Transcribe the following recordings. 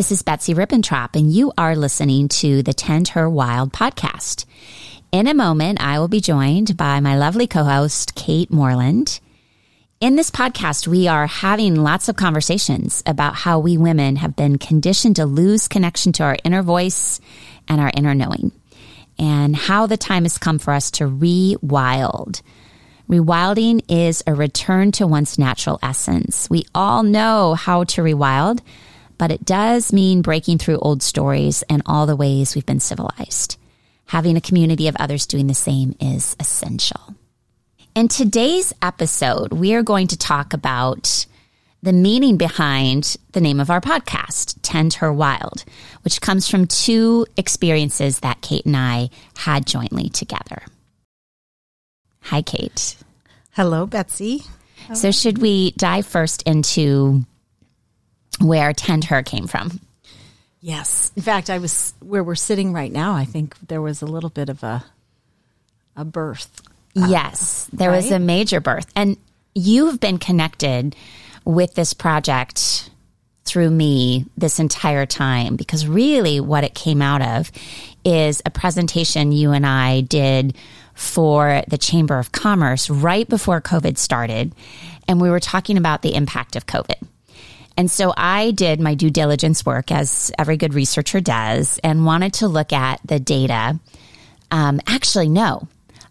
This is Betsy Rippentrop, and you are listening to the Tend Her Wild podcast. In a moment, I will be joined by my lovely co host, Kate Moreland. In this podcast, we are having lots of conversations about how we women have been conditioned to lose connection to our inner voice and our inner knowing, and how the time has come for us to rewild. Rewilding is a return to one's natural essence. We all know how to rewild but it does mean breaking through old stories and all the ways we've been civilized. Having a community of others doing the same is essential. In today's episode, we are going to talk about the meaning behind the name of our podcast, Tend Her Wild, which comes from two experiences that Kate and I had jointly together. Hi, Kate. Hello, Betsy. So, should we dive first into where Tend Her came from. Yes. In fact, I was where we're sitting right now. I think there was a little bit of a a birth. Uh, yes, there right? was a major birth. And you've been connected with this project through me this entire time because really what it came out of is a presentation you and I did for the Chamber of Commerce right before COVID started. And we were talking about the impact of COVID. And so I did my due diligence work, as every good researcher does, and wanted to look at the data. Um, actually, no,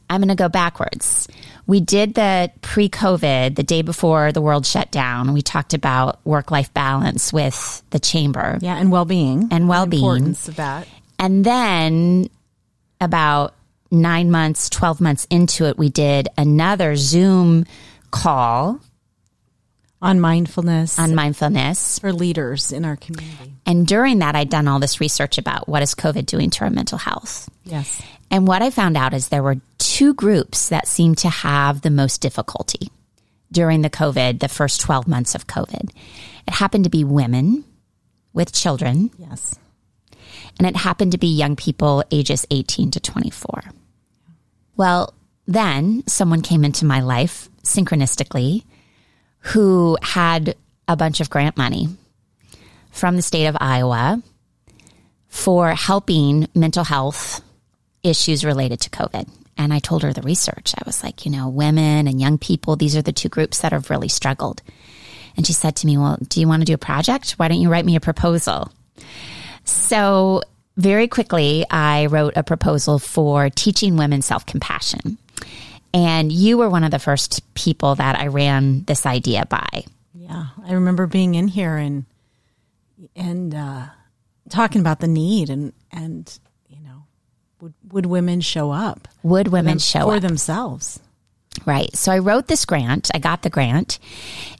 I'm going to go backwards. We did the pre COVID, the day before the world shut down. We talked about work life balance with the chamber. Yeah, and well being. And well being. Importance of that. And then about nine months, 12 months into it, we did another Zoom call on mindfulness on mindfulness for leaders in our community. And during that I'd done all this research about what is COVID doing to our mental health. Yes. And what I found out is there were two groups that seemed to have the most difficulty during the COVID, the first 12 months of COVID. It happened to be women with children. Yes. And it happened to be young people ages 18 to 24. Well, then someone came into my life synchronistically who had a bunch of grant money from the state of Iowa for helping mental health issues related to COVID. And I told her the research. I was like, you know, women and young people, these are the two groups that have really struggled. And she said to me, Well, do you want to do a project? Why don't you write me a proposal? So, very quickly, I wrote a proposal for teaching women self compassion. And you were one of the first people that I ran this idea by. Yeah, I remember being in here and and uh, talking about the need and and you know would would women show up? Would women them, show for up? themselves? Right. So I wrote this grant. I got the grant,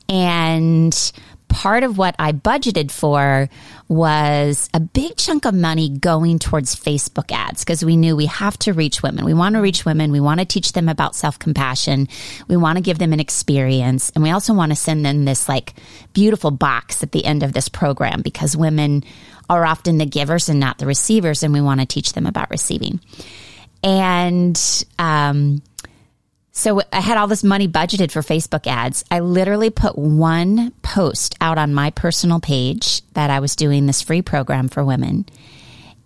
and part of what I budgeted for was a big chunk of money going towards Facebook ads because we knew we have to reach women. We want to reach women. We want to teach them about self compassion. We want to give them an experience. And we also want to send them this like beautiful box at the end of this program because women are often the givers and not the receivers. And we want to teach them about receiving. And, um, so I had all this money budgeted for Facebook ads. I literally put one post out on my personal page that I was doing this free program for women.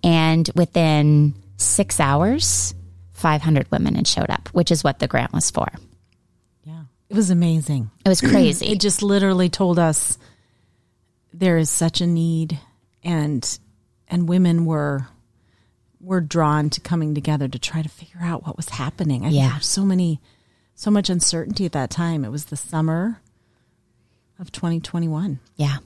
And within six hours, 500 women had showed up, which is what the grant was for. Yeah. It was amazing. It was crazy. it just literally told us there is such a need and and women were were drawn to coming together to try to figure out what was happening. I yeah. so many so much uncertainty at that time. It was the summer of 2021. Yeah.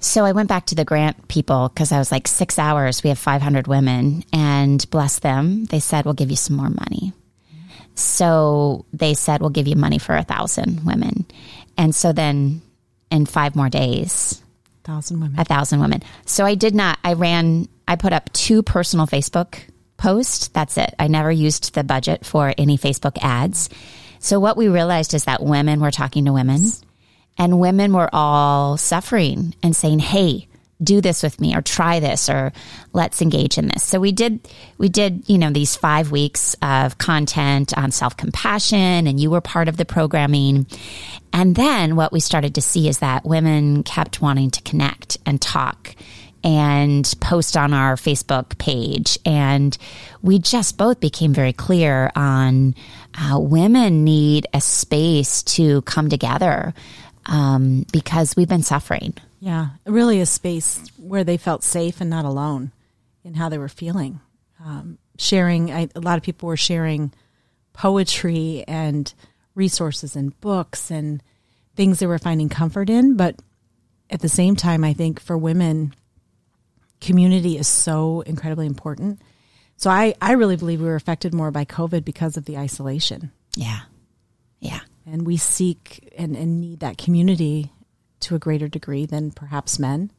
So I went back to the grant people because I was like, six hours, we have 500 women, and bless them, they said, we'll give you some more money. So they said, we'll give you money for a thousand women. And so then in five more days, thousand women. A thousand women. So I did not, I ran, I put up two personal Facebook posts. That's it. I never used the budget for any Facebook ads. So what we realized is that women were talking to women and women were all suffering and saying, Hey, do this with me or try this or let's engage in this. So we did, we did, you know, these five weeks of content on self compassion and you were part of the programming. And then what we started to see is that women kept wanting to connect and talk and post on our Facebook page. And we just both became very clear on uh, women need a space to come together um, because we've been suffering. Yeah, really a space where they felt safe and not alone in how they were feeling. Um, sharing, I, a lot of people were sharing poetry and resources and books and things they were finding comfort in. But at the same time, I think for women, community is so incredibly important. So I, I really believe we were affected more by COVID because of the isolation. Yeah. Yeah. And we seek and, and need that community to a greater degree than perhaps men.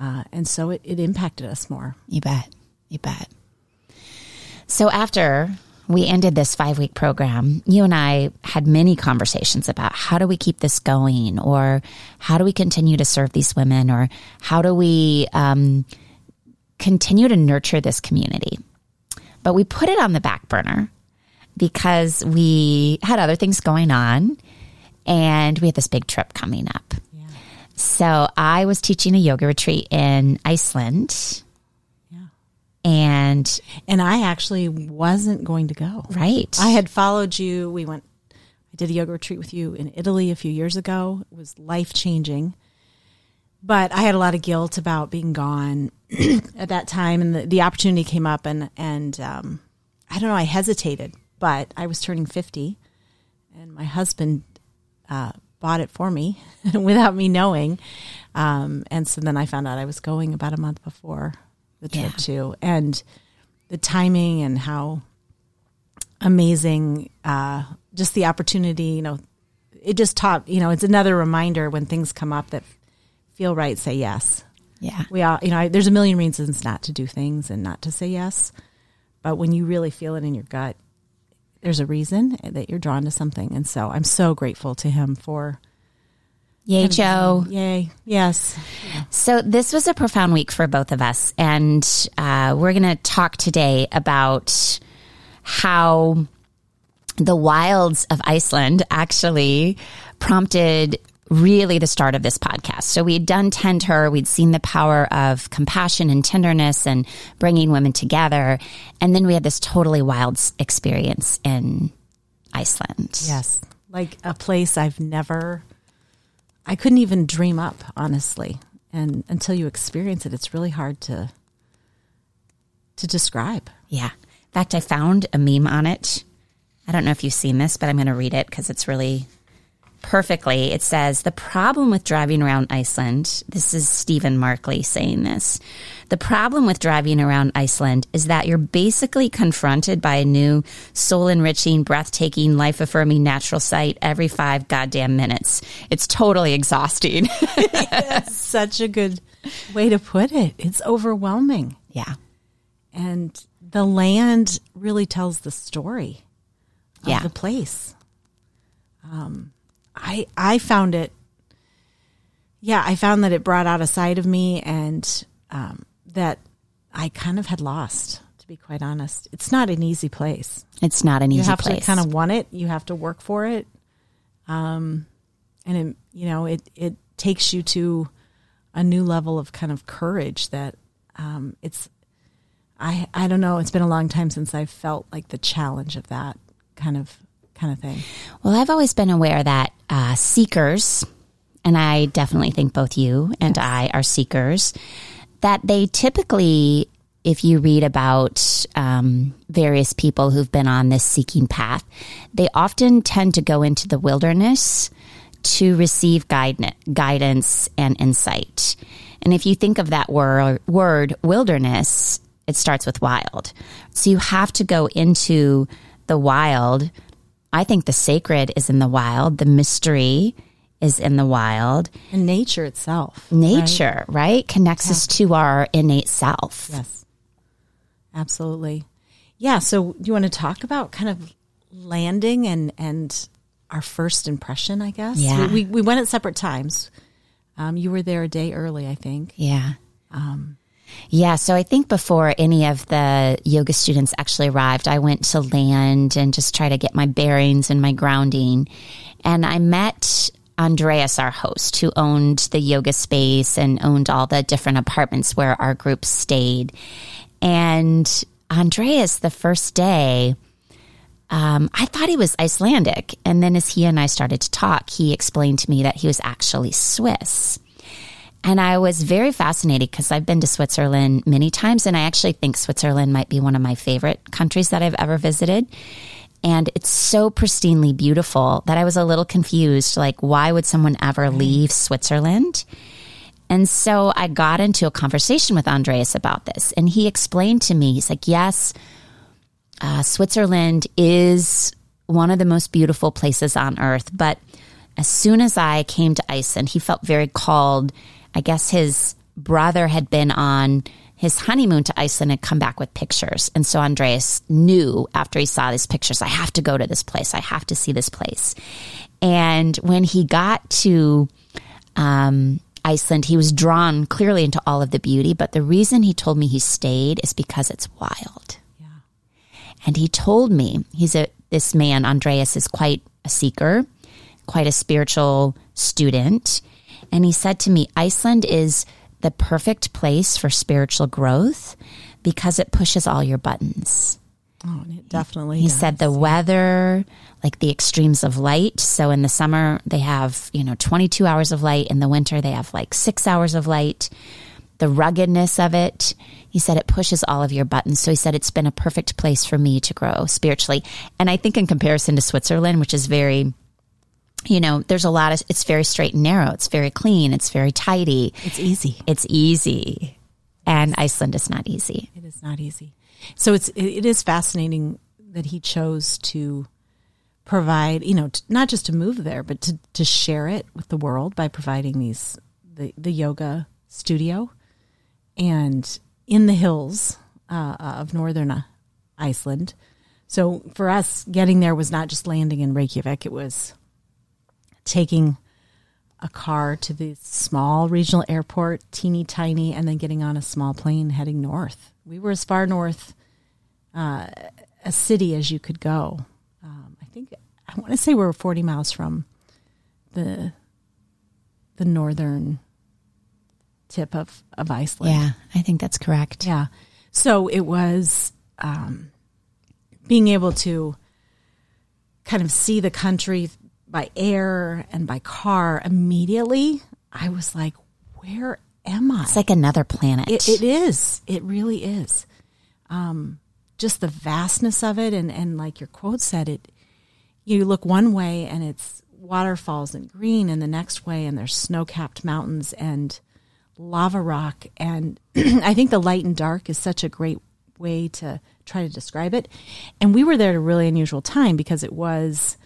Uh, and so it, it impacted us more. You bet. You bet. So after we ended this five week program, you and I had many conversations about how do we keep this going or how do we continue to serve these women or how do we um, continue to nurture this community. But we put it on the back burner because we had other things going on and we had this big trip coming up. So I was teaching a yoga retreat in Iceland. Yeah. And and I actually wasn't going to go. Right. I had followed you. We went I did a yoga retreat with you in Italy a few years ago. It was life-changing. But I had a lot of guilt about being gone at that time and the, the opportunity came up and and um, I don't know, I hesitated, but I was turning 50 and my husband uh, bought it for me without me knowing. Um, and so then I found out I was going about a month before the trip yeah. too. And the timing and how amazing, uh, just the opportunity, you know, it just taught, you know, it's another reminder when things come up that feel right, say yes. Yeah. We all, you know, I, there's a million reasons not to do things and not to say yes. But when you really feel it in your gut, there's a reason that you're drawn to something. And so I'm so grateful to him for. Yay, Joe. Yay. Yes. So this was a profound week for both of us. And uh, we're going to talk today about how the wilds of Iceland actually prompted really the start of this podcast. So we had done Tend Her, we'd seen the power of compassion and tenderness and bringing women together. And then we had this totally wild experience in Iceland. Yes. Like a place I've never, I couldn't even dream up, honestly. And until you experience it, it's really hard to, to describe. Yeah. In fact, I found a meme on it. I don't know if you've seen this, but I'm going to read it because it's really perfectly. It says, The problem with driving around Iceland, this is Stephen Markley saying this. The problem with driving around Iceland is that you're basically confronted by a new soul enriching, breathtaking, life affirming natural sight every five goddamn minutes. It's totally exhausting. That's such a good way to put it. It's overwhelming. Yeah. And the land really tells the story of yeah. the place. Um, I I found it. Yeah, I found that it brought out a side of me, and um, that I kind of had lost. To be quite honest, it's not an easy place. It's not an easy. Place. You have to kind of want it. You have to work for it. Um, and it, you know, it it takes you to a new level of kind of courage that um, it's. I I don't know. It's been a long time since I felt like the challenge of that kind of kind of thing? Well, I've always been aware that uh, seekers, and I definitely think both you and yes. I are seekers, that they typically, if you read about um, various people who've been on this seeking path, they often tend to go into the wilderness to receive guide- guidance and insight. And if you think of that word, word wilderness, it starts with wild. So you have to go into the wild. I think the sacred is in the wild, the mystery is in the wild. And nature itself. Nature, right? right? Connects yeah. us to our innate self. Yes. Absolutely. Yeah. So do you want to talk about kind of landing and, and our first impression, I guess? Yeah. We, we, we went at separate times. Um, you were there a day early, I think. Yeah. Um, yeah, so I think before any of the yoga students actually arrived, I went to land and just try to get my bearings and my grounding. And I met Andreas, our host, who owned the yoga space and owned all the different apartments where our group stayed. And Andreas, the first day, um, I thought he was Icelandic. And then as he and I started to talk, he explained to me that he was actually Swiss. And I was very fascinated because I've been to Switzerland many times, and I actually think Switzerland might be one of my favorite countries that I've ever visited. And it's so pristinely beautiful that I was a little confused. Like, why would someone ever leave Switzerland? And so I got into a conversation with Andreas about this, and he explained to me, he's like, yes, uh, Switzerland is one of the most beautiful places on earth. But as soon as I came to Iceland, he felt very called. I guess his brother had been on his honeymoon to Iceland and come back with pictures. And so Andreas knew after he saw these pictures, I have to go to this place. I have to see this place. And when he got to um, Iceland, he was drawn clearly into all of the beauty. But the reason he told me he stayed is because it's wild. And he told me, he's a, this man, Andreas, is quite a seeker, quite a spiritual student. And he said to me, Iceland is the perfect place for spiritual growth because it pushes all your buttons. Oh, it definitely. He does. said the weather, like the extremes of light. So in the summer, they have, you know, 22 hours of light. In the winter, they have like six hours of light. The ruggedness of it. He said it pushes all of your buttons. So he said it's been a perfect place for me to grow spiritually. And I think in comparison to Switzerland, which is very, you know, there's a lot of, it's very straight and narrow. It's very clean. It's very tidy. It's easy. It's easy. And Iceland is not easy. It is not easy. So it's, it is fascinating that he chose to provide, you know, not just to move there, but to, to share it with the world by providing these, the, the yoga studio and in the hills uh, of northern Iceland. So for us, getting there was not just landing in Reykjavik, it was taking a car to the small regional airport, teeny tiny, and then getting on a small plane heading north. We were as far north uh, a city as you could go. Um, I think I want to say we were 40 miles from the the northern tip of, of Iceland. Yeah, I think that's correct. Yeah. So it was um, being able to kind of see the country by air and by car immediately. I was like, where am I? It's like another planet. it, it is. It really is. Um, just the vastness of it. And, and like your quote said, it, you look one way and it's waterfalls and green and the next way and there's snow capped mountains and lava rock. And I think the light and dark is such a great way to try to describe it. And we were there at a really unusual time because it was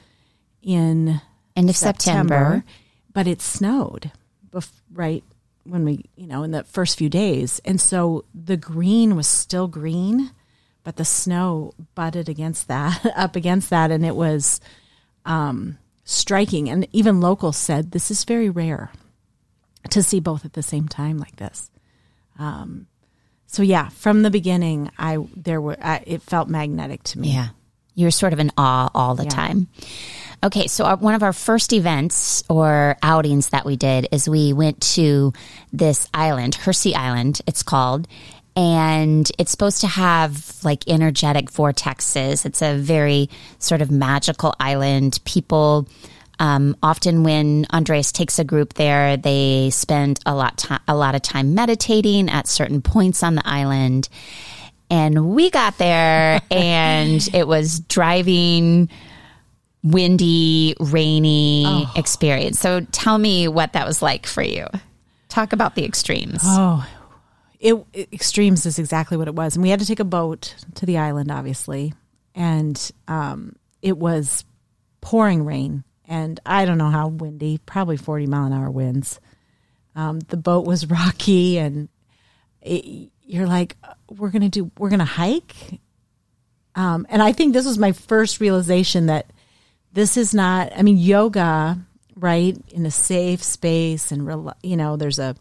in end of September, September but it snowed bef- right when we, you know, in the first few days. And so the green was still green, but the snow butted against that, up against that. And it was um, striking. And even locals said, this is very rare to see both at the same time like this. Um, so yeah, from the beginning, I there were I, it felt magnetic to me. Yeah, you were sort of in awe all the yeah. time. Okay, so our, one of our first events or outings that we did is we went to this island, Hersey Island, it's called, and it's supposed to have like energetic vortexes. It's a very sort of magical island. People um, often, when Andreas takes a group there, they spend a lot to- a lot of time meditating at certain points on the island. And we got there, and it was driving, windy, rainy oh. experience. So, tell me what that was like for you. Talk about the extremes. Oh, it, it, extremes is exactly what it was, and we had to take a boat to the island, obviously, and um, it was pouring rain, and I don't know how windy, probably forty mile an hour winds. Um, the boat was rocky, and it, you're like, we're gonna do, we're gonna hike, um, and I think this was my first realization that this is not. I mean, yoga, right, in a safe space, and you know, there's a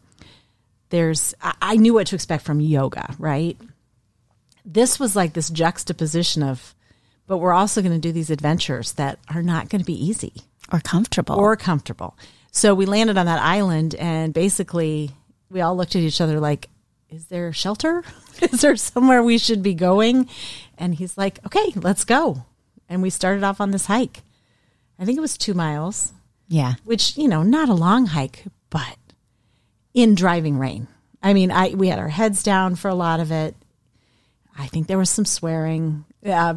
there's I knew what to expect from yoga, right? This was like this juxtaposition of but we're also going to do these adventures that are not going to be easy or comfortable. Or comfortable. So we landed on that island and basically we all looked at each other like is there shelter? is there somewhere we should be going? And he's like, "Okay, let's go." And we started off on this hike. I think it was 2 miles. Yeah. Which, you know, not a long hike, but in driving rain. I mean, I we had our heads down for a lot of it. I think there was some swearing, uh,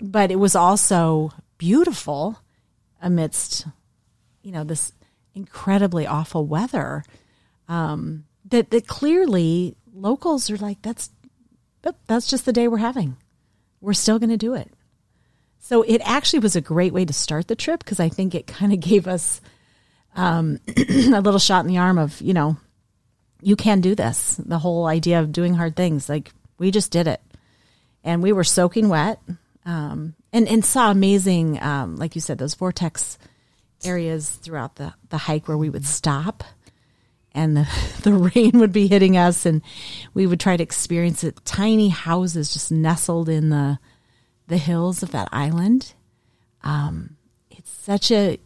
but it was also beautiful amidst, you know, this incredibly awful weather. Um, that that clearly locals are like, that's that's just the day we're having. We're still going to do it. So it actually was a great way to start the trip because I think it kind of gave us um, a little shot in the arm of, you know, you can do this. The whole idea of doing hard things. Like we just did it. And we were soaking wet. Um, and, and saw amazing, um, like you said, those vortex areas throughout the, the hike where we would stop and the, the rain would be hitting us and we would try to experience it. Tiny houses just nestled in the, the hills of that island. Um, it's such a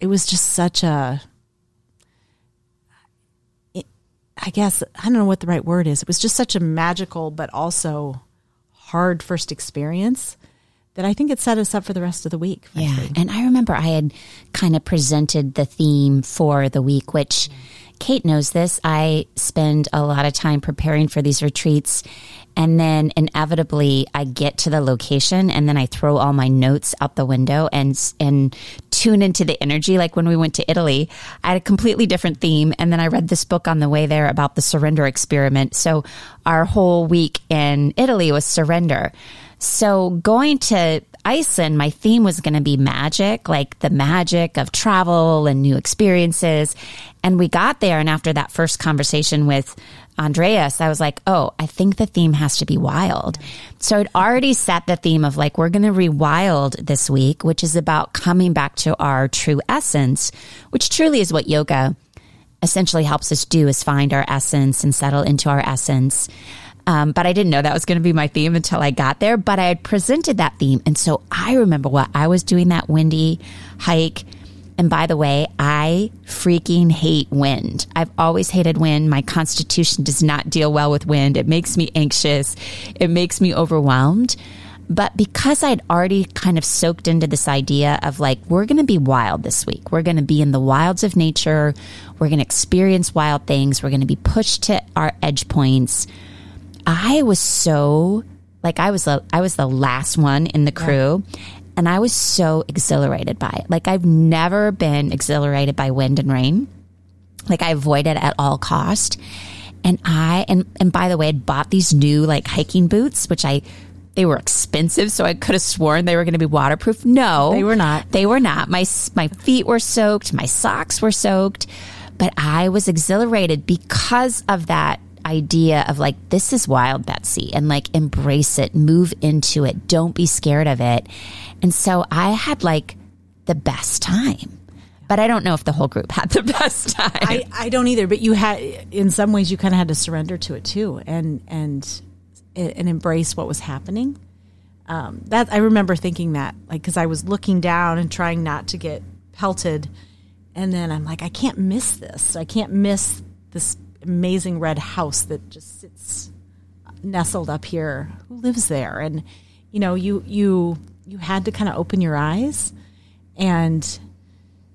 it was just such a I guess I don't know what the right word is. It was just such a magical but also hard first experience that I think it set us up for the rest of the week. Frankly. Yeah. And I remember I had kind of presented the theme for the week, which Kate knows this. I spend a lot of time preparing for these retreats and then inevitably I get to the location and then I throw all my notes out the window and, and tune into the energy. Like when we went to Italy, I had a completely different theme. And then I read this book on the way there about the surrender experiment. So our whole week in Italy was surrender. So going to Iceland, my theme was going to be magic, like the magic of travel and new experiences. And we got there. And after that first conversation with Andreas, I was like, oh, I think the theme has to be wild. So I'd already set the theme of like, we're going to rewild this week, which is about coming back to our true essence, which truly is what yoga essentially helps us do is find our essence and settle into our essence. Um, but I didn't know that was going to be my theme until I got there. But I had presented that theme. And so I remember what I was doing that windy hike and by the way, I freaking hate wind. I've always hated wind. My constitution does not deal well with wind. It makes me anxious. It makes me overwhelmed. But because I'd already kind of soaked into this idea of like, we're going to be wild this week. We're going to be in the wilds of nature. We're going to experience wild things. We're going to be pushed to our edge points. I was so like I was the I was the last one in the crew yeah. And I was so exhilarated by it. Like I've never been exhilarated by wind and rain. Like I avoid it at all cost. And I, and, and by the way, I'd bought these new like hiking boots, which I, they were expensive. So I could have sworn they were going to be waterproof. No, they were not. They were not. My, my feet were soaked. My socks were soaked, but I was exhilarated because of that idea of like, this is wild, Betsy, and like embrace it, move into it, don't be scared of it. And so I had like the best time. But I don't know if the whole group had the best time. I, I don't either. But you had, in some ways, you kind of had to surrender to it too, and and and embrace what was happening. Um, that I remember thinking that, like, because I was looking down and trying not to get pelted, and then I'm like, I can't miss this. I can't miss this amazing red house that just sits nestled up here. Who lives there? And you know, you you you had to kind of open your eyes, and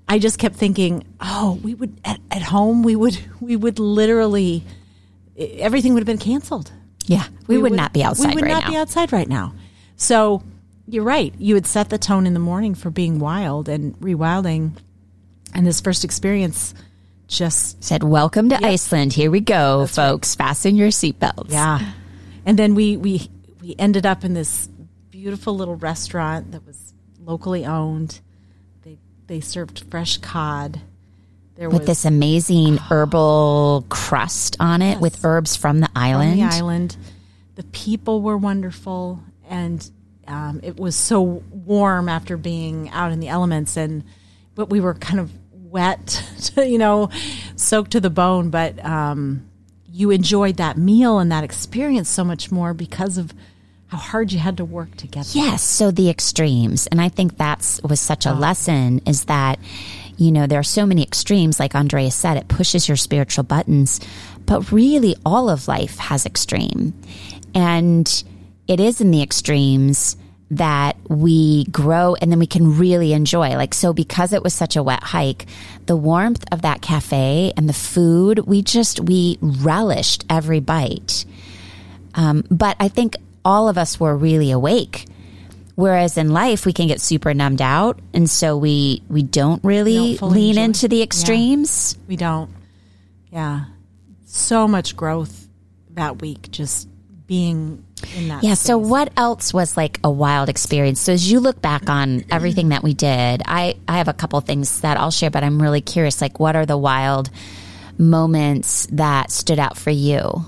I just kept thinking, oh, we would at, at home we would we would literally everything would have been canceled. Yeah, we, we would, would, not be outside. We would right not now. be outside right now. So you're right. You would set the tone in the morning for being wild and rewilding, and this first experience just said, "Welcome to yep. Iceland. Here we go, That's folks. Right. Fasten your seatbelts." Yeah, and then we we we ended up in this beautiful little restaurant that was locally owned. They they served fresh cod. There with was, this amazing oh, herbal crust on it, yes. with herbs from the island. From the island. The people were wonderful, and um, it was so warm after being out in the elements, and but we were kind of wet, you know, soaked to the bone. But um, you enjoyed that meal and that experience so much more because of how hard you had to work to together. Yes, so the extremes, and I think that's was such a oh. lesson is that you know there are so many extremes. Like Andrea said, it pushes your spiritual buttons, but really all of life has extreme, and it is in the extremes that we grow and then we can really enjoy. Like, so because it was such a wet hike, the warmth of that cafe and the food, we just, we relished every bite. Um, but I think all of us were really awake. Whereas in life, we can get super numbed out. And so we, we don't really don't lean enjoy. into the extremes. Yeah, we don't. Yeah. So much growth that week, just being yeah. Space. So, what else was like a wild experience? So, as you look back on everything that we did, I I have a couple things that I'll share, but I'm really curious. Like, what are the wild moments that stood out for you?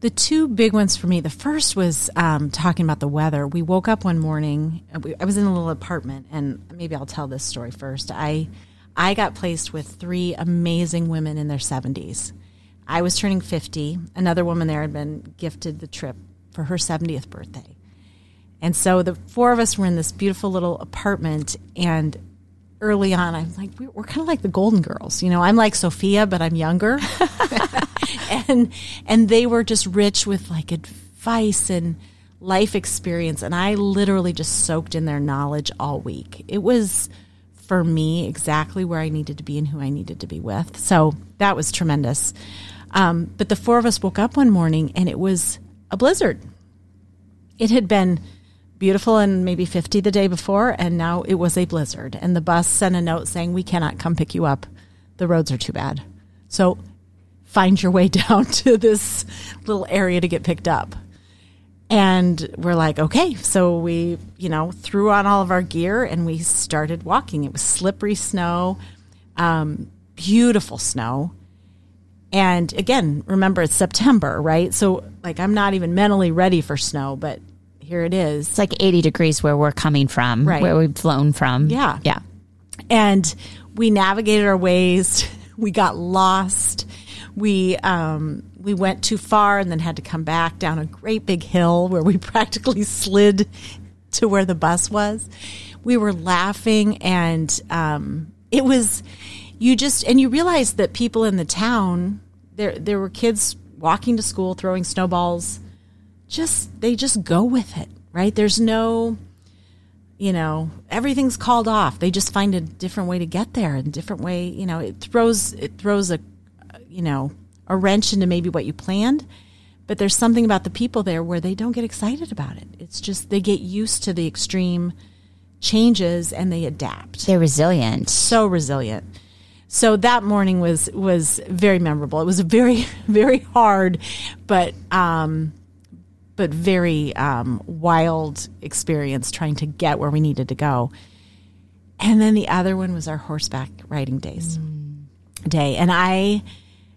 The two big ones for me. The first was um, talking about the weather. We woke up one morning. I was in a little apartment, and maybe I'll tell this story first. I I got placed with three amazing women in their 70s I was turning 50. Another woman there had been gifted the trip for her 70th birthday. And so the four of us were in this beautiful little apartment. And early on, I'm like, we're kind of like the Golden Girls. You know, I'm like Sophia, but I'm younger. and and they were just rich with like advice and life experience. And I literally just soaked in their knowledge all week. It was for me exactly where I needed to be and who I needed to be with. So that was tremendous. Um, but the four of us woke up one morning and it was a blizzard. It had been beautiful and maybe 50 the day before, and now it was a blizzard. And the bus sent a note saying, We cannot come pick you up. The roads are too bad. So find your way down to this little area to get picked up. And we're like, okay. So we, you know, threw on all of our gear and we started walking. It was slippery snow, um, beautiful snow. And again, remember it's September, right? So like I'm not even mentally ready for snow, but here it is. It's like 80 degrees where we're coming from, right. where we've flown from. Yeah. Yeah. And we navigated our ways. We got lost. We um, we went too far and then had to come back down a great big hill where we practically slid to where the bus was. We were laughing and um, it was you just and you realize that people in the town there there were kids walking to school throwing snowballs. Just they just go with it right? There's no you know everything's called off. They just find a different way to get there a different way you know it throws it throws a you know a wrench into maybe what you planned. But there's something about the people there where they don't get excited about it. It's just they get used to the extreme changes and they adapt. They're resilient. So resilient so that morning was was very memorable. It was a very very hard, but um, but very um, wild experience trying to get where we needed to go. And then the other one was our horseback riding days mm. day, and I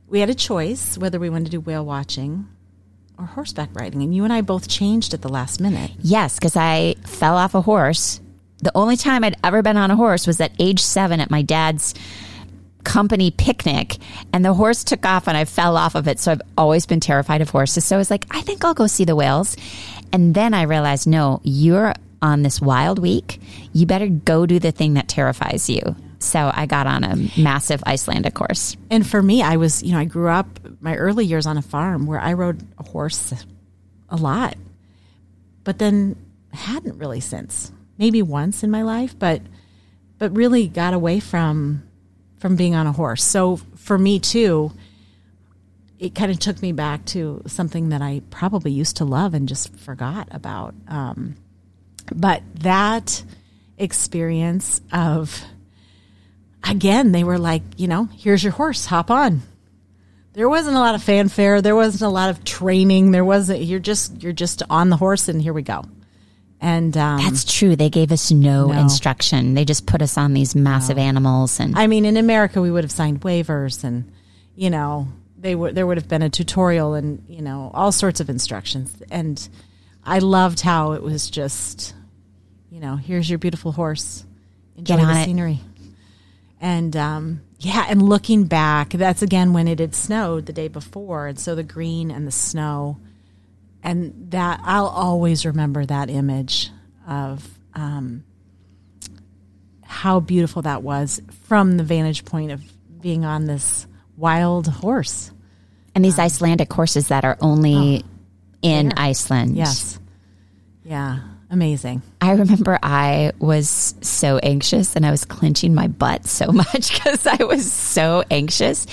we had a choice whether we wanted to do whale watching or horseback riding, and you and I both changed at the last minute. Yes, because I fell off a horse. The only time I'd ever been on a horse was at age seven at my dad's company picnic and the horse took off and I fell off of it. So I've always been terrified of horses. So I was like, I think I'll go see the whales. And then I realized, no, you're on this wild week. You better go do the thing that terrifies you. So I got on a massive Icelandic horse. And for me, I was, you know, I grew up my early years on a farm where I rode a horse a lot, but then hadn't really since. Maybe once in my life, but but really got away from from being on a horse. So for me too, it kind of took me back to something that I probably used to love and just forgot about. Um, but that experience of again, they were like, you know, here's your horse, hop on. There wasn't a lot of fanfare. There wasn't a lot of training. There wasn't. You're just you're just on the horse, and here we go. And um, that's true. They gave us no, no, instruction. They just put us on these massive no. animals. And I mean, in America, we would have signed waivers, and you know, they would there would have been a tutorial, and you know, all sorts of instructions. And I loved how it was just, you know, here's your beautiful horse. Enjoy Get on the scenery. And um, yeah, and looking back, that's again when it had snowed the day before, and so the green and the snow, and that I'll always remember that image of um, how beautiful that was from the vantage point of being on this wild horse. And these um, Icelandic horses that are only oh, in there. Iceland. Yes. Yeah. Amazing. I remember I was so anxious and I was clenching my butt so much because I was so anxious.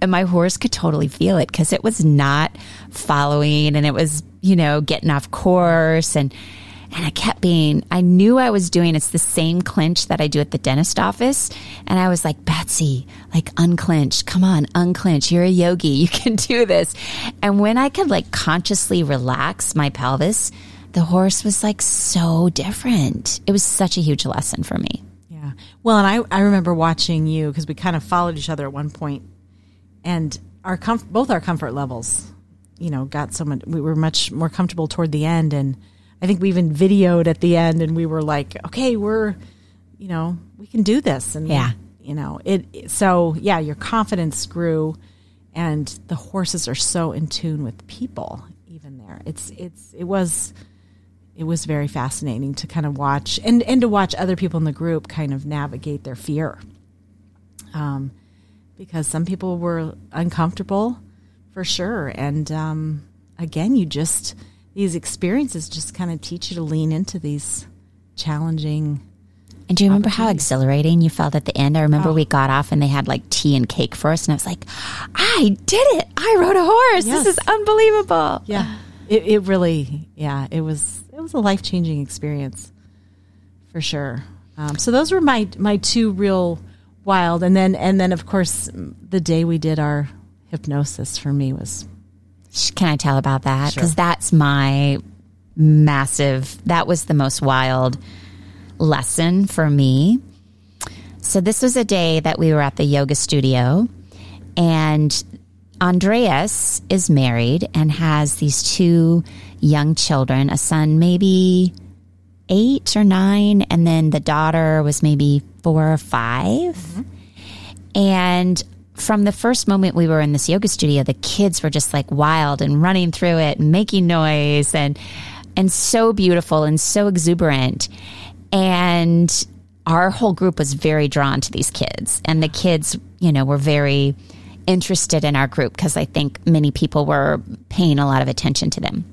And my horse could totally feel it because it was not following and it was, you know, getting off course. And, and I kept being, I knew I was doing, it's the same clinch that I do at the dentist office. And I was like, Betsy, like unclench, come on, unclench. You're a yogi. You can do this. And when I could like consciously relax my pelvis, the horse was like so different. It was such a huge lesson for me. Yeah. Well, and I, I remember watching you because we kind of followed each other at one point and our comf- both our comfort levels, you know, got so much, we were much more comfortable toward the end. And I think we even videoed at the end and we were like, okay, we're, you know, we can do this. And yeah, you know, it, so yeah, your confidence grew and the horses are so in tune with people even there. It's, it's, it was, it was very fascinating to kind of watch and, and to watch other people in the group kind of navigate their fear. Um, because some people were uncomfortable for sure. And um, again, you just, these experiences just kind of teach you to lean into these challenging. And do you remember how exhilarating you felt at the end? I remember oh. we got off and they had like tea and cake for us, and I was like, I did it! I rode a horse. Yes. This is unbelievable. Yeah. It, it really, yeah, it was it was a life changing experience for sure. Um, so those were my my two real wild, and then and then of course the day we did our hypnosis for me was. Can I tell about that? Because sure. that's my massive. That was the most wild lesson for me. So this was a day that we were at the yoga studio, and Andreas is married and has these two young children, a son maybe eight or nine, and then the daughter was maybe four or 5 mm-hmm. And from the first moment we were in this yoga studio, the kids were just like wild and running through it and making noise and and so beautiful and so exuberant. And our whole group was very drawn to these kids. And the kids, you know, were very interested in our group because I think many people were paying a lot of attention to them.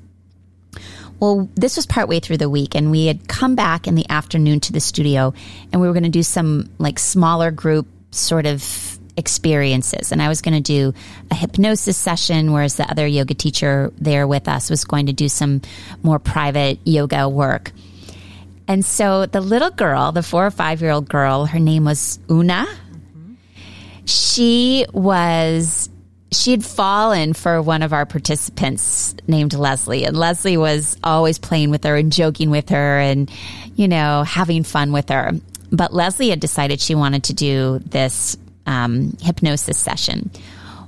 Well, this was partway through the week, and we had come back in the afternoon to the studio, and we were going to do some like smaller group sort of experiences. And I was going to do a hypnosis session, whereas the other yoga teacher there with us was going to do some more private yoga work. And so the little girl, the four or five year old girl, her name was Una. Mm-hmm. She was she had fallen for one of our participants named Leslie, and Leslie was always playing with her and joking with her and, you know, having fun with her. But Leslie had decided she wanted to do this um, hypnosis session.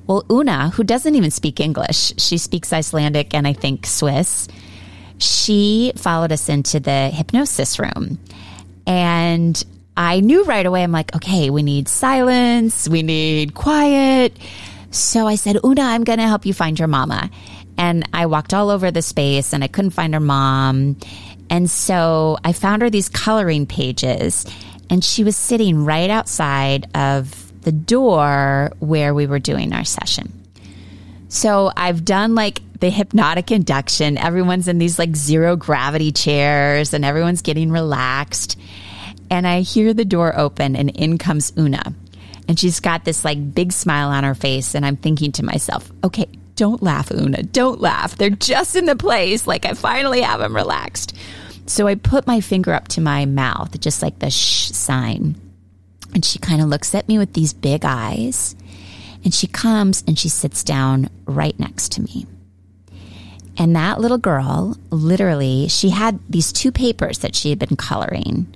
Well, Una, who doesn't even speak English, she speaks Icelandic and I think Swiss, she followed us into the hypnosis room. And I knew right away, I'm like, okay, we need silence, we need quiet so I said, Una, I'm going to help you find your mama. And I walked all over the space and I couldn't find her mom. And so I found her these coloring pages and she was sitting right outside of the door where we were doing our session. So I've done like the hypnotic induction. Everyone's in these like zero gravity chairs and everyone's getting relaxed. And I hear the door open and in comes Una. And she's got this like big smile on her face. And I'm thinking to myself, okay, don't laugh, Una. Don't laugh. They're just in the place. Like I finally have them relaxed. So I put my finger up to my mouth, just like the shh sign. And she kind of looks at me with these big eyes. And she comes and she sits down right next to me. And that little girl, literally, she had these two papers that she had been coloring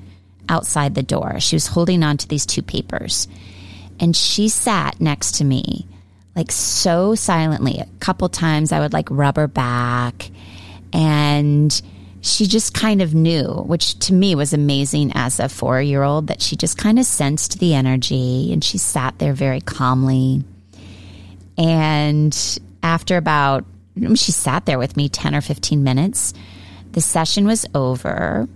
outside the door. She was holding on to these two papers. And she sat next to me, like so silently. A couple times I would like rub her back. And she just kind of knew, which to me was amazing as a four year old, that she just kind of sensed the energy and she sat there very calmly. And after about she sat there with me 10 or 15 minutes. The session was over.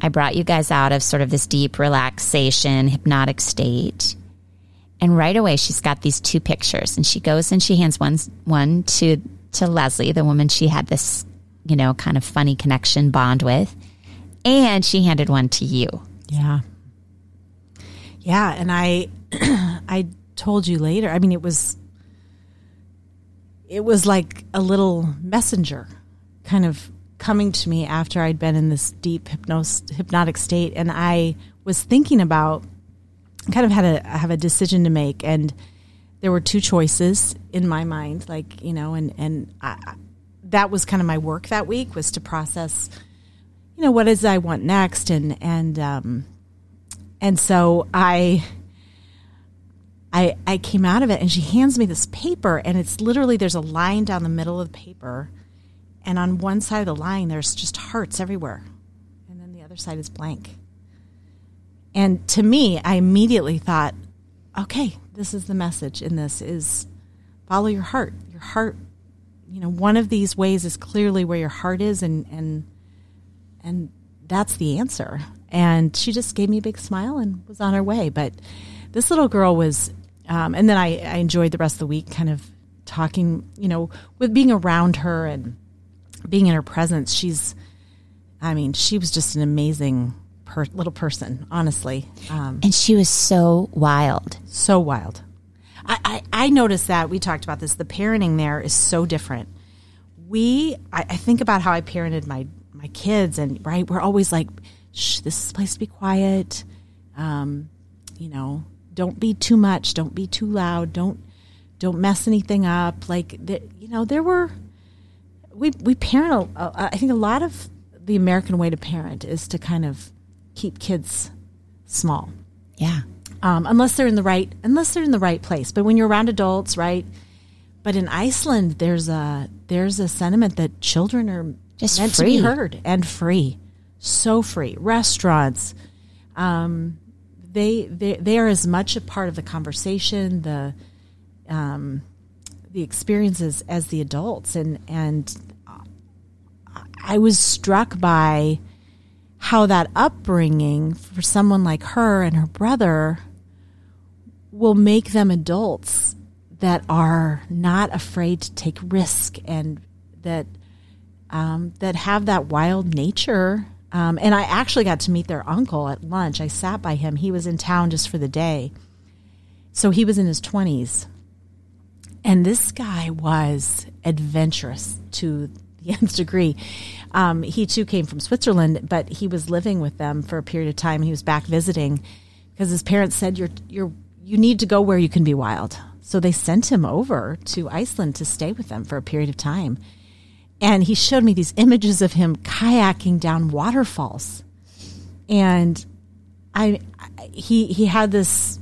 I brought you guys out of sort of this deep relaxation, hypnotic state. And right away, she's got these two pictures, and she goes and she hands one one to to Leslie, the woman she had this, you know, kind of funny connection bond with, and she handed one to you. Yeah, yeah, and I, I told you later. I mean, it was it was like a little messenger kind of coming to me after I'd been in this deep hypnos- hypnotic state. And I was thinking about, kind of had a, have a decision to make. And there were two choices in my mind, like, you know, and, and I, that was kind of my work that week was to process, you know, what is I want next. And, and, um, and so I, I, I came out of it and she hands me this paper and it's literally there's a line down the middle of the paper and on one side of the line there's just hearts everywhere and then the other side is blank and to me i immediately thought okay this is the message in this is follow your heart. Your heart you know one of these ways is clearly where your heart is and and and that's the answer. And she just gave me a big smile and was on her way. But this little girl was um, and then I, I enjoyed the rest of the week kind of talking, you know, with being around her and being in her presence. She's, I mean, she was just an amazing per- little person, honestly. Um, and she was so wild. So wild. I, I, I, noticed that. We talked about this. The parenting there is so different. We, I, I think about how I parented my, my kids, and right, we're always like, shh, this is a place to be quiet. Um, you know, don't be too much don't be too loud don't don't mess anything up like the, you know there were we we parent a, I think a lot of the American way to parent is to kind of keep kids small. Yeah. Um, unless they're in the right unless they're in the right place. But when you're around adults right? But in Iceland there's a there's a sentiment that children are just meant free. to be heard and free. So free. Restaurants um, they, they they are as much a part of the conversation, the um, the experiences as the adults, and and I was struck by how that upbringing for someone like her and her brother will make them adults that are not afraid to take risk and that um, that have that wild nature um, and I actually got to meet their uncle at lunch. I sat by him. He was in town just for the day. So he was in his 20s. And this guy was adventurous to the nth degree. Um, he too came from Switzerland, but he was living with them for a period of time. He was back visiting because his parents said, "You're you're you need to go where you can be wild." So they sent him over to Iceland to stay with them for a period of time and he showed me these images of him kayaking down waterfalls and i he he had this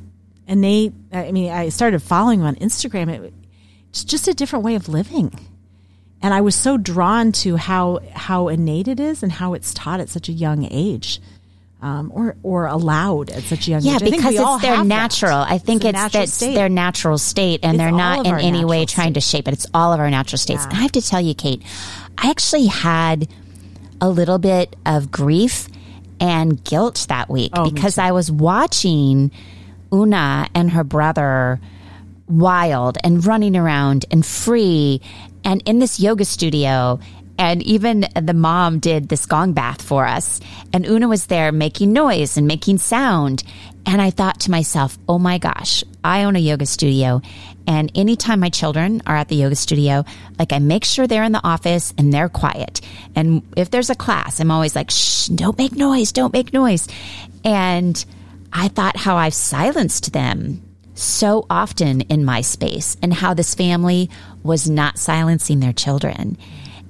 innate i mean i started following him on instagram it, it's just a different way of living and i was so drawn to how how innate it is and how it's taught at such a young age um, or or allowed at such a young yeah, age. Yeah, because it's their natural. That. I think it's, it's that's state. their natural state, and it's they're not in any way state. trying to shape it. It's all of our natural states. Yeah. And I have to tell you, Kate, I actually had a little bit of grief and guilt that week oh, because I was watching Una and her brother wild and running around and free and in this yoga studio and even the mom did this gong bath for us. And Una was there making noise and making sound. And I thought to myself, oh my gosh, I own a yoga studio. And anytime my children are at the yoga studio, like I make sure they're in the office and they're quiet. And if there's a class, I'm always like, shh, don't make noise, don't make noise. And I thought how I've silenced them so often in my space and how this family was not silencing their children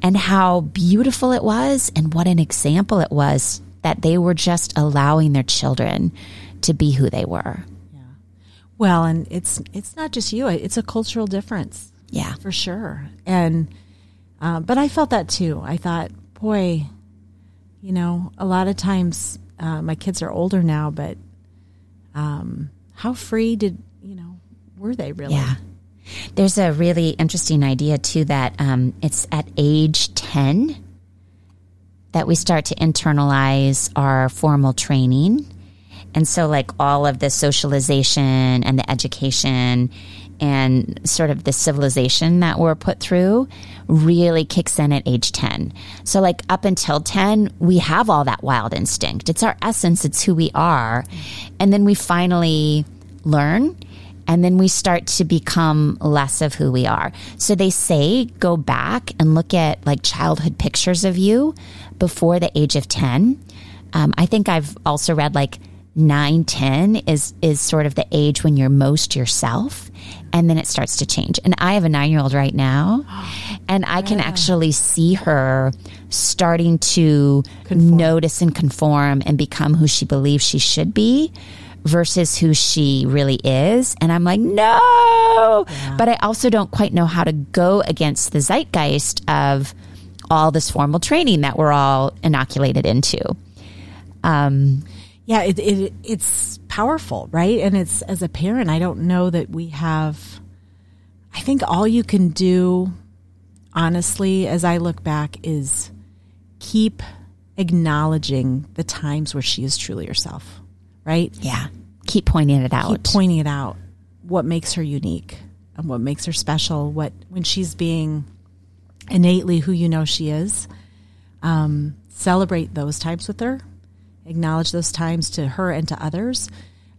and how beautiful it was and what an example it was that they were just allowing their children to be who they were. Yeah. Well, and it's it's not just you; it's a cultural difference. Yeah, for sure. And uh, but I felt that too. I thought, boy, you know, a lot of times uh, my kids are older now, but um, how free did you know were they really? Yeah. There's a really interesting idea too that um, it's at age ten that we start to internalize our formal training. And so, like all of the socialization and the education and sort of the civilization that we're put through really kicks in at age 10. So, like up until 10, we have all that wild instinct. It's our essence, it's who we are. And then we finally learn and then we start to become less of who we are. So they say go back and look at like childhood pictures of you before the age of 10. Um, I think I've also read like 9, 10 is, is sort of the age when you're most yourself. And then it starts to change. And I have a nine year old right now, and I can actually see her starting to conform. notice and conform and become who she believes she should be versus who she really is. And I'm like, no. Yeah. But I also don't quite know how to go against the zeitgeist of all this formal training that we're all inoculated into. Um, yeah, it, it, it's powerful, right? And it's as a parent, I don't know that we have. I think all you can do, honestly, as I look back, is keep acknowledging the times where she is truly herself, right? Yeah. Keep pointing it out. Keep pointing it out. What makes her unique and what makes her special. What when she's being innately who you know she is. Um, celebrate those times with her acknowledge those times to her and to others.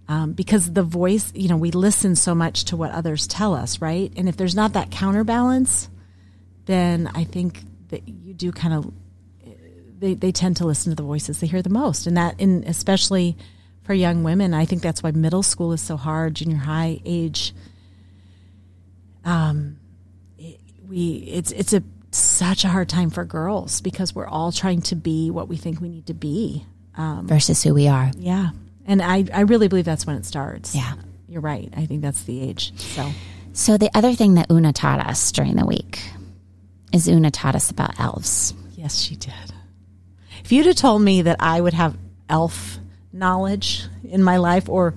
Um, because the voice, you know, we listen so much to what others tell us, right? And if there's not that counterbalance, then I think that you do kind of, they, they tend to listen to the voices they hear the most. And that, in especially for young women, I think that's why middle school is so hard, junior high age. Um, it, we, it's, it's a, such a hard time for girls because we're all trying to be what we think we need to be um, versus who we are. Yeah. And I, I really believe that's when it starts. Yeah. You're right. I think that's the age. So, so the other thing that Una taught us during the week is Una taught us about elves. Yes, she did. If you'd have told me that I would have elf knowledge in my life or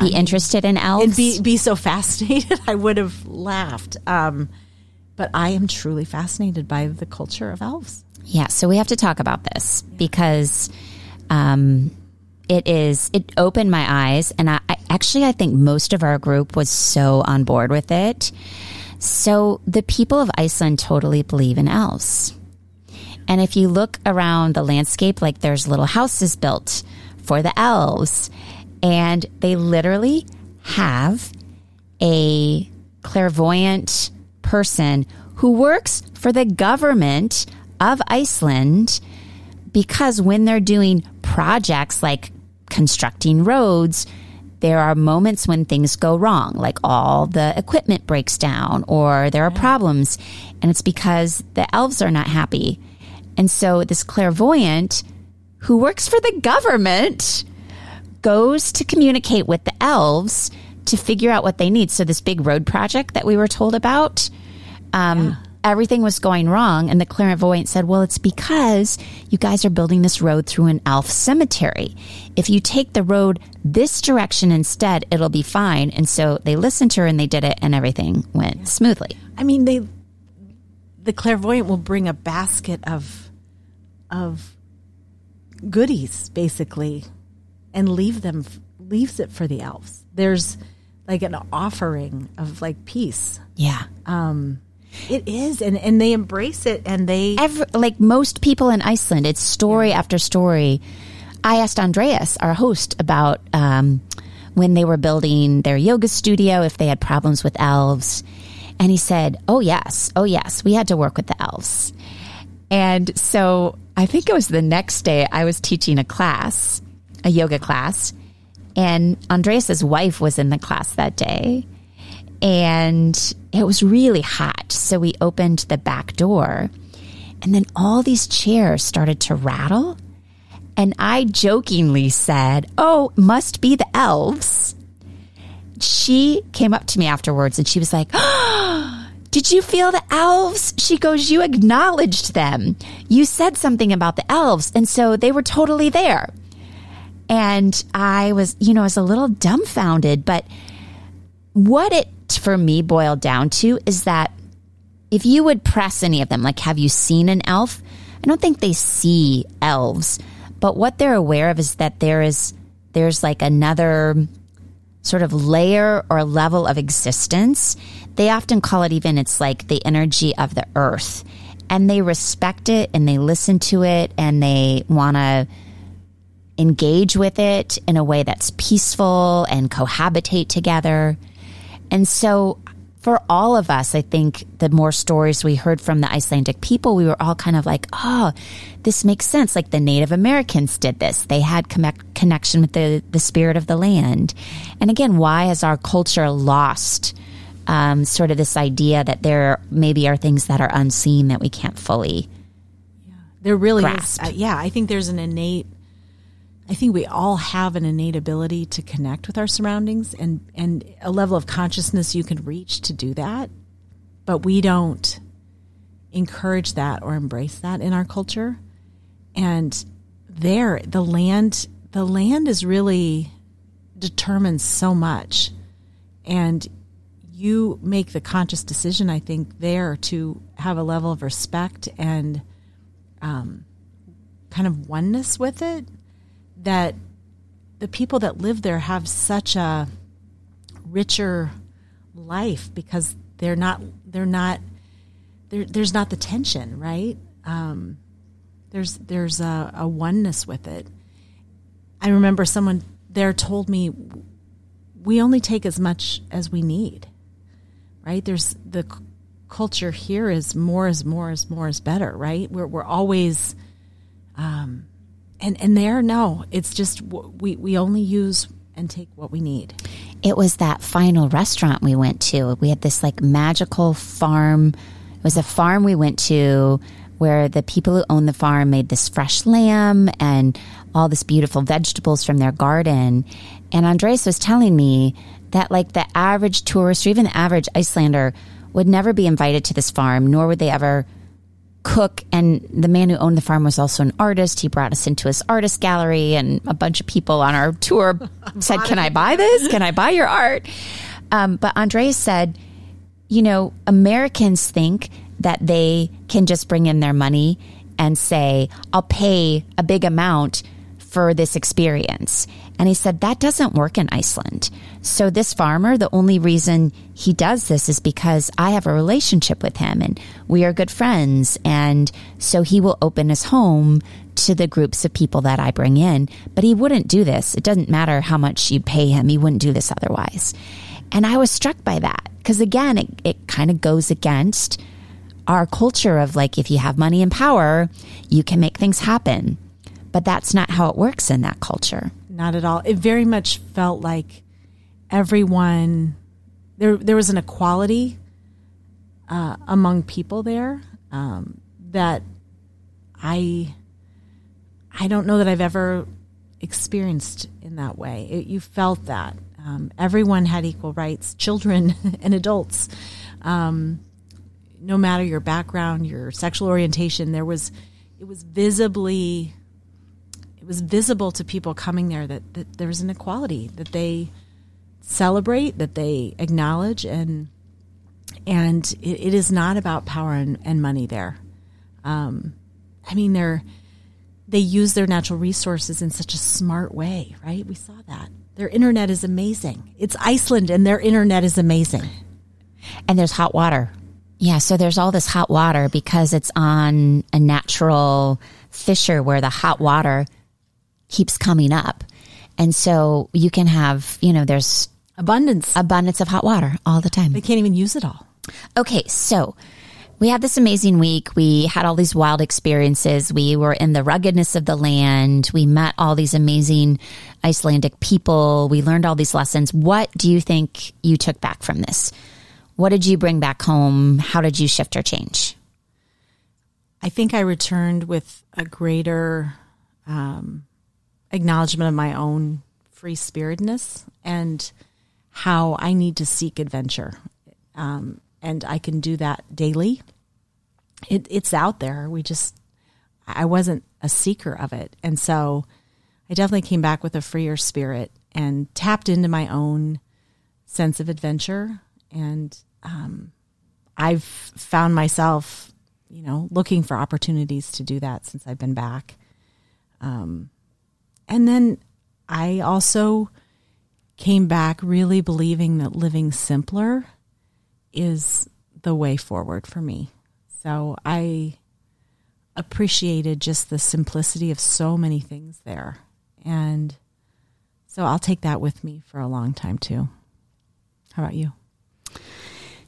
be interested in elves and be, be so fascinated, I would have laughed. Um, but I am truly fascinated by the culture of elves. Yeah, so we have to talk about this because um, it is it opened my eyes, and I, I actually I think most of our group was so on board with it. So the people of Iceland totally believe in elves. And if you look around the landscape, like there's little houses built for the elves, and they literally have a clairvoyant person who works for the government of Iceland because when they're doing projects like constructing roads, there are moments when things go wrong, like all the equipment breaks down or there are problems. And it's because the elves are not happy. And so this clairvoyant who works for the government goes to communicate with the elves to figure out what they need. So this big road project that we were told about, um, yeah everything was going wrong. And the clairvoyant said, Well, it's because you guys are building this road through an elf cemetery. If you take the road this direction instead, it'll be fine. And so they listened to her and they did it, and everything went smoothly. I mean, they, the clairvoyant will bring a basket of, of goodies, basically, and leave them, leaves it for the elves. There's like an offering of like peace. Yeah. Um, it is, and and they embrace it, and they Every, like most people in Iceland. It's story yeah. after story. I asked Andreas, our host, about um, when they were building their yoga studio if they had problems with elves, and he said, "Oh yes, oh yes, we had to work with the elves." And so I think it was the next day I was teaching a class, a yoga class, And Andreas's wife was in the class that day. And it was really hot. So we opened the back door. And then all these chairs started to rattle. And I jokingly said, Oh, must be the elves. She came up to me afterwards and she was like, oh, Did you feel the elves? She goes, You acknowledged them. You said something about the elves. And so they were totally there. And I was, you know, I was a little dumbfounded. But what it for me boiled down to is that if you would press any of them, like, have you seen an elf? I don't think they see elves, but what they're aware of is that there is, there's like another sort of layer or level of existence. They often call it even, it's like the energy of the earth. And they respect it and they listen to it and they want to engage with it in a way that's peaceful and cohabitate together. And so for all of us, I think the more stories we heard from the Icelandic people, we were all kind of like, oh, this makes sense. Like the Native Americans did this. They had connect- connection with the, the spirit of the land. And again, why has our culture lost um, sort of this idea that there maybe are things that are unseen that we can't fully yeah. There really grasp. is. Uh, yeah, I think there's an innate I think we all have an innate ability to connect with our surroundings and, and a level of consciousness you can reach to do that. But we don't encourage that or embrace that in our culture. And there, the land, the land is really determines so much. And you make the conscious decision, I think, there to have a level of respect and um, kind of oneness with it that the people that live there have such a richer life because they're not they're not there's not the tension right? Um, there's there's a, a oneness with it. I remember someone there told me we only take as much as we need right? There's the c- culture here is more is more is more is better right? We're, we're always um, and and there no it's just we we only use and take what we need. It was that final restaurant we went to. We had this like magical farm. It was a farm we went to where the people who owned the farm made this fresh lamb and all this beautiful vegetables from their garden. And Andreas was telling me that like the average tourist or even the average icelander would never be invited to this farm nor would they ever cook and the man who owned the farm was also an artist. He brought us into his artist gallery and a bunch of people on our tour said, can I buy this? Can I buy your art? Um, but Andreas said, you know, Americans think that they can just bring in their money and say, I'll pay a big amount for this experience. And he said that doesn't work in Iceland. So this farmer, the only reason he does this is because I have a relationship with him and we are good friends. And so he will open his home to the groups of people that I bring in, but he wouldn't do this. It doesn't matter how much you pay him. He wouldn't do this otherwise. And I was struck by that because again, it, it kind of goes against our culture of like, if you have money and power, you can make things happen. But that's not how it works in that culture. Not at all. It very much felt like everyone there. There was an equality uh, among people there um, that I I don't know that I've ever experienced in that way. It, you felt that um, everyone had equal rights, children and adults. Um, no matter your background, your sexual orientation, there was it was visibly was visible to people coming there that, that there was an equality that they celebrate, that they acknowledge, and and it, it is not about power and, and money there. Um, I mean, they're they use their natural resources in such a smart way, right? We saw that. Their internet is amazing. It's Iceland, and their internet is amazing. And there's hot water. Yeah, so there's all this hot water because it's on a natural fissure where the hot water keeps coming up. And so you can have, you know, there's abundance, abundance of hot water all the time. They can't even use it all. Okay. So we had this amazing week. We had all these wild experiences. We were in the ruggedness of the land. We met all these amazing Icelandic people. We learned all these lessons. What do you think you took back from this? What did you bring back home? How did you shift or change? I think I returned with a greater um, acknowledgement of my own free spiritedness and how I need to seek adventure. Um, and I can do that daily. It, it's out there. We just, I wasn't a seeker of it. And so I definitely came back with a freer spirit and tapped into my own sense of adventure. And um, I've found myself, you know, looking for opportunities to do that since I've been back. Um, and then I also came back really believing that living simpler is the way forward for me. So I appreciated just the simplicity of so many things there. And so I'll take that with me for a long time too. How about you?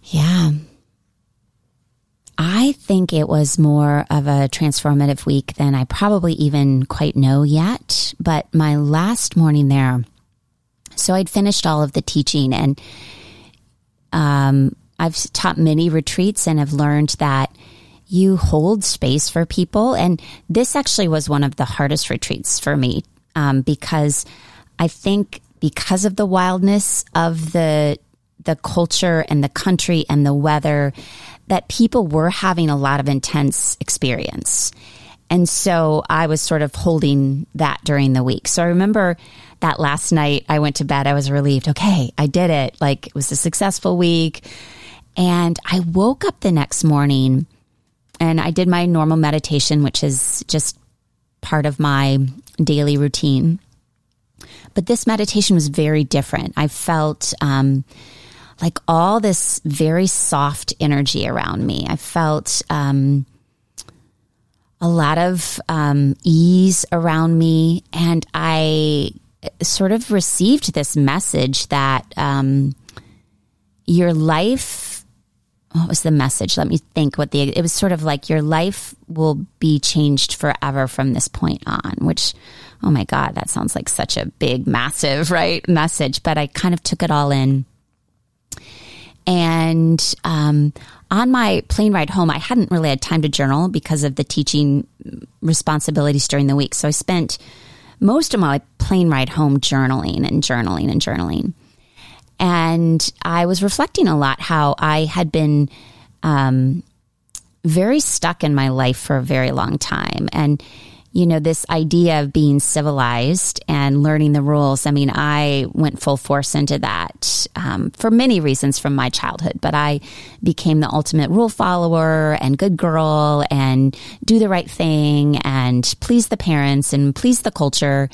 Yeah. I think it was more of a transformative week than I probably even quite know yet. But my last morning there, so I'd finished all of the teaching and um, I've taught many retreats and have learned that you hold space for people. And this actually was one of the hardest retreats for me um, because I think because of the wildness of the the culture and the country and the weather that people were having a lot of intense experience. And so I was sort of holding that during the week. So I remember that last night I went to bed, I was relieved. Okay, I did it. Like it was a successful week. And I woke up the next morning and I did my normal meditation, which is just part of my daily routine. But this meditation was very different. I felt um, like all this very soft energy around me. I felt um, a lot of um, ease around me. And I sort of received this message that um, your life what was the message? Let me think what the, it was sort of like your life will be changed forever from this point on, which, oh my God, that sounds like such a big, massive, right? Message. But I kind of took it all in. And, um, on my plane ride home, I hadn't really had time to journal because of the teaching responsibilities during the week. So I spent most of my plane ride home journaling and journaling and journaling. And I was reflecting a lot how I had been um, very stuck in my life for a very long time. And, you know, this idea of being civilized and learning the rules. I mean, I went full force into that um, for many reasons from my childhood, but I became the ultimate rule follower and good girl and do the right thing and please the parents and please the culture.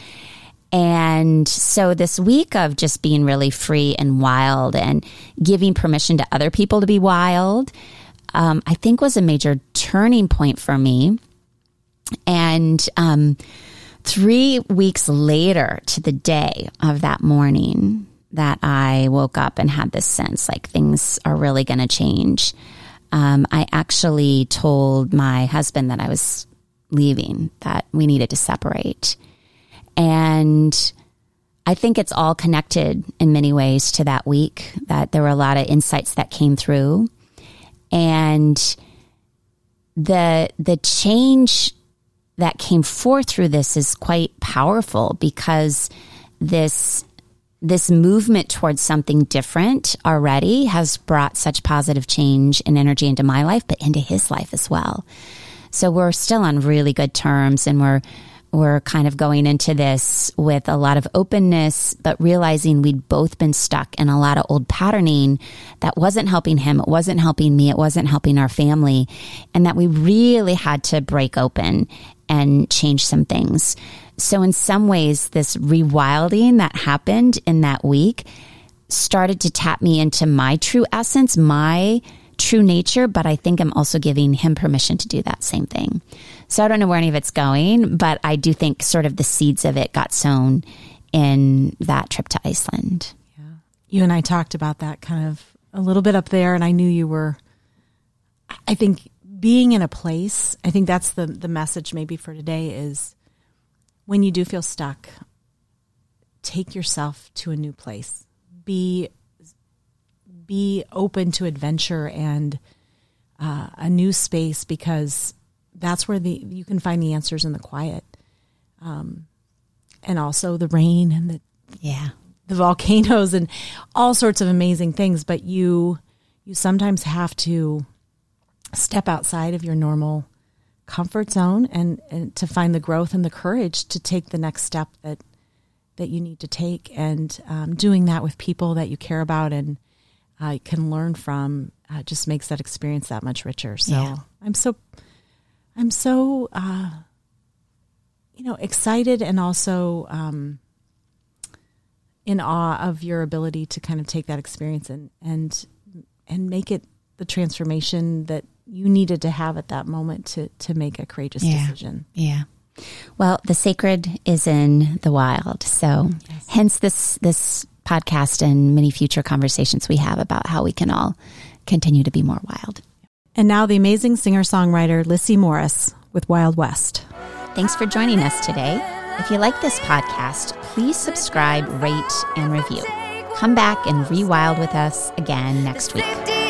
And so this week of just being really free and wild and giving permission to other people to be wild, um, I think was a major turning point for me. And um, three weeks later to the day of that morning that I woke up and had this sense like things are really going to change, um, I actually told my husband that I was leaving, that we needed to separate. And I think it's all connected in many ways to that week, that there were a lot of insights that came through. And the the change that came forth through this is quite powerful because this this movement towards something different already has brought such positive change and energy into my life, but into his life as well. So we're still on really good terms and we're we're kind of going into this with a lot of openness, but realizing we'd both been stuck in a lot of old patterning that wasn't helping him. It wasn't helping me. It wasn't helping our family. And that we really had to break open and change some things. So in some ways, this rewilding that happened in that week started to tap me into my true essence, my true nature, but I think I'm also giving him permission to do that same thing. So I don't know where any of it's going, but I do think sort of the seeds of it got sown in that trip to Iceland. Yeah. You and I talked about that kind of a little bit up there, and I knew you were I think being in a place, I think that's the the message maybe for today is when you do feel stuck, take yourself to a new place. Be be open to adventure and uh, a new space because that's where the you can find the answers in the quiet, um, and also the rain and the yeah the volcanoes and all sorts of amazing things. But you you sometimes have to step outside of your normal comfort zone and, and to find the growth and the courage to take the next step that that you need to take and um, doing that with people that you care about and uh, can learn from uh, just makes that experience that much richer so yeah. i'm so i'm so uh, you know excited and also um, in awe of your ability to kind of take that experience and and and make it the transformation that you needed to have at that moment to to make a courageous yeah. decision. Yeah. Well, the sacred is in the wild. So yes. hence this this podcast and many future conversations we have about how we can all continue to be more wild. And now the amazing singer-songwriter Lissy Morris with Wild West. Thanks for joining us today. If you like this podcast, please subscribe, rate, and review. Come back and rewild with us again next week.